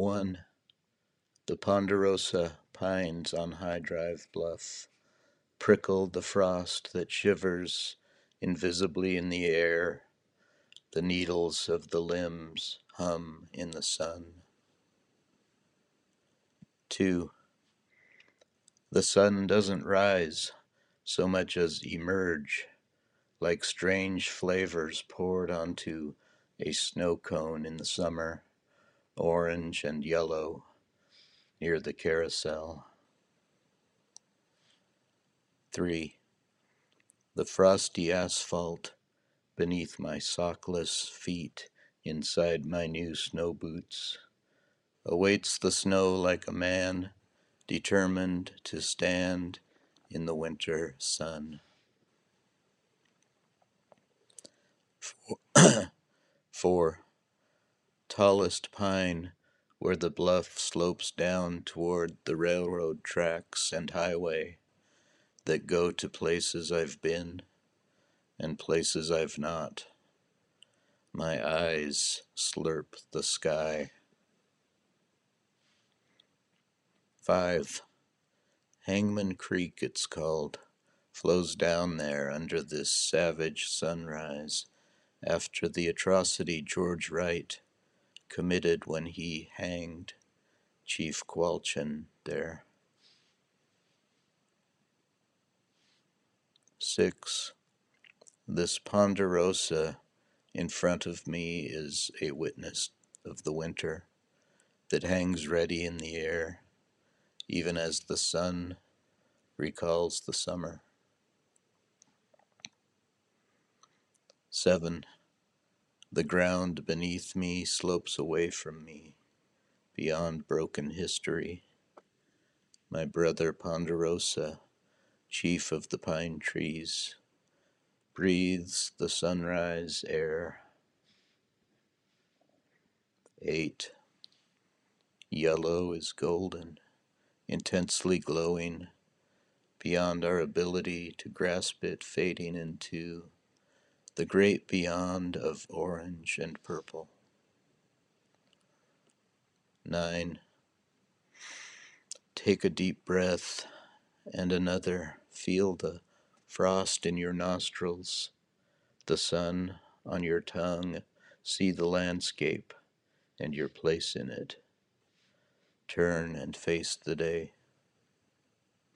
1. The ponderosa pines on High Drive Bluff prickle the frost that shivers invisibly in the air. The needles of the limbs hum in the sun. 2. The sun doesn't rise so much as emerge, like strange flavors poured onto a snow cone in the summer, orange and yellow, near the carousel. 3. The frosty asphalt beneath my sockless feet inside my new snow boots awaits the snow like a man determined to stand in the winter sun. Four, Four. Tallest pine where the bluff slopes down toward the railroad tracks and highway that go to places I've been and places I've not. My eyes slurp the sky. 5. Hangman Creek, it's called, flows down there under this savage sunrise after the atrocity George Wright committed when he hanged Chief Qualchin there. 6. This ponderosa in front of me is a witness of the winter that hangs ready in the air, even as the sun recalls the summer. 7. The ground beneath me slopes away from me, beyond broken history. My brother Ponderosa chief of the pine trees, breathes the sunrise air. 8. Yellow is golden, intensely glowing, beyond our ability to grasp it, fading into the great beyond of orange and purple. 9. Take a deep breath and another. Feel the frost in your nostrils, the sun on your tongue. See the landscape and your place in it. Turn and face the day.